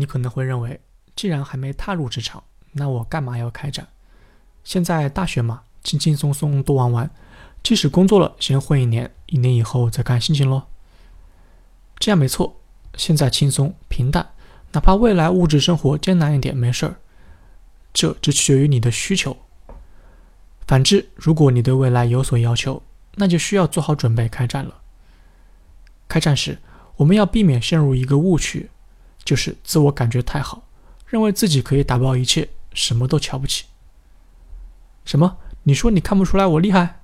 你可能会认为，既然还没踏入职场，那我干嘛要开展？现在大学嘛，轻轻松松多玩玩，即使工作了，先混一年，一年以后再看心情喽。这样没错，现在轻松平淡，哪怕未来物质生活艰难一点，没事儿。这只取决于你的需求。反之，如果你对未来有所要求，那就需要做好准备开战了。开战时，我们要避免陷入一个误区，就是自我感觉太好，认为自己可以打爆一切，什么都瞧不起。什么？你说你看不出来我厉害？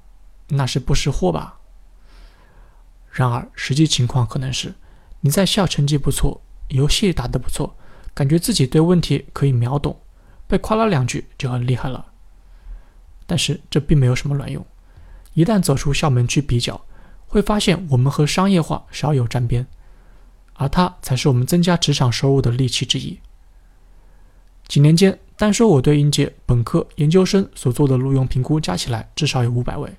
那是不识货吧？然而，实际情况可能是你在校成绩不错，游戏打得不错，感觉自己对问题可以秒懂，被夸了两句就很厉害了。但是这并没有什么卵用。一旦走出校门去比较，会发现我们和商业化少有沾边，而它才是我们增加职场收入的利器之一。几年间，单说我对应届本科、研究生所做的录用评估加起来，至少有五百位，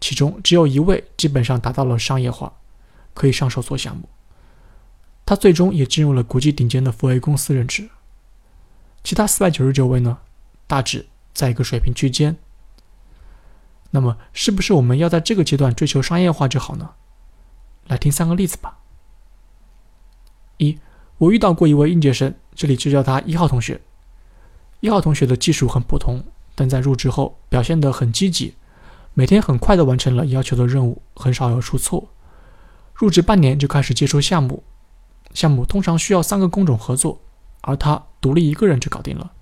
其中只有一位基本上达到了商业化，可以上手做项目。他最终也进入了国际顶尖的富 A 公司任职。其他四百九十九位呢，大致在一个水平区间。那么，是不是我们要在这个阶段追求商业化就好呢？来听三个例子吧。我遇到过一位应届生，这里就叫他一号同学。一号同学的技术很普通，但在入职后表现得很积极，每天很快的完成了要求的任务，很少有出错。入职半年就开始接触项目，项目通常需要三个工种合作，而他独立一个人就搞定了。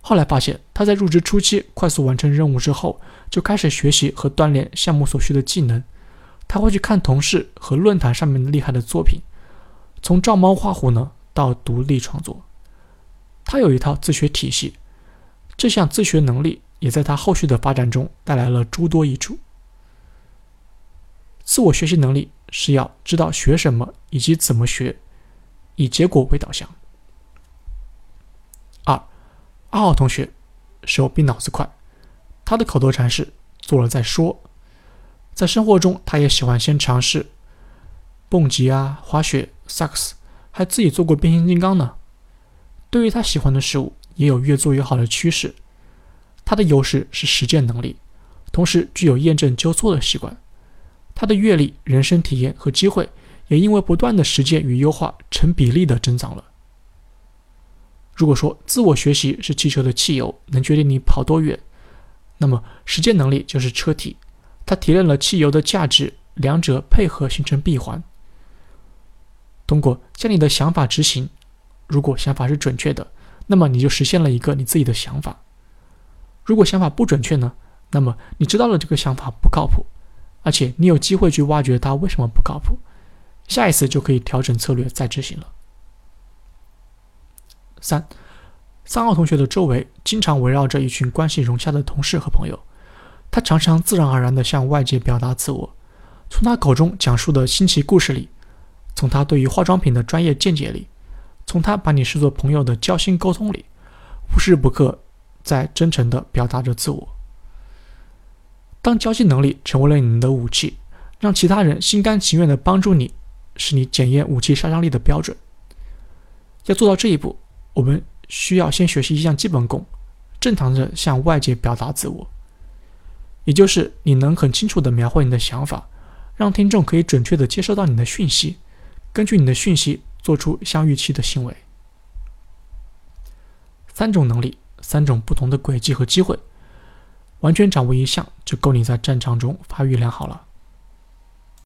后来发现，他在入职初期快速完成任务之后，就开始学习和锻炼项目所需的技能。他会去看同事和论坛上面厉害的作品，从照猫画虎呢到独立创作。他有一套自学体系，这项自学能力也在他后续的发展中带来了诸多益处。自我学习能力是要知道学什么以及怎么学，以结果为导向。二二号同学手比脑子快，他的口头禅是“做了再说”。在生活中，他也喜欢先尝试蹦极啊、滑雪、萨克斯，还自己做过变形金刚呢。对于他喜欢的事物，也有越做越好的趋势。他的优势是实践能力，同时具有验证纠错的习惯。他的阅历、人生体验和机会，也因为不断的实践与优化，成比例的增长了。如果说自我学习是汽车的汽油，能决定你跑多远，那么实践能力就是车体，它提炼了汽油的价值，两者配合形成闭环。通过将你的想法执行，如果想法是准确的，那么你就实现了一个你自己的想法；如果想法不准确呢，那么你知道了这个想法不靠谱，而且你有机会去挖掘它为什么不靠谱，下一次就可以调整策略再执行了。三，三号同学的周围经常围绕着一群关系融洽的同事和朋友，他常常自然而然地向外界表达自我，从他口中讲述的新奇故事里，从他对于化妆品的专业见解里，从他把你视作朋友的交心沟通里，无时不刻在真诚地表达着自我。当交际能力成为了你的武器，让其他人心甘情愿地帮助你，是你检验武器杀伤力的标准。要做到这一步。我们需要先学习一项基本功，正常的向外界表达自我，也就是你能很清楚的描绘你的想法，让听众可以准确的接收到你的讯息，根据你的讯息做出相预期的行为。三种能力，三种不同的轨迹和机会，完全掌握一项就够你在战场中发育良好了。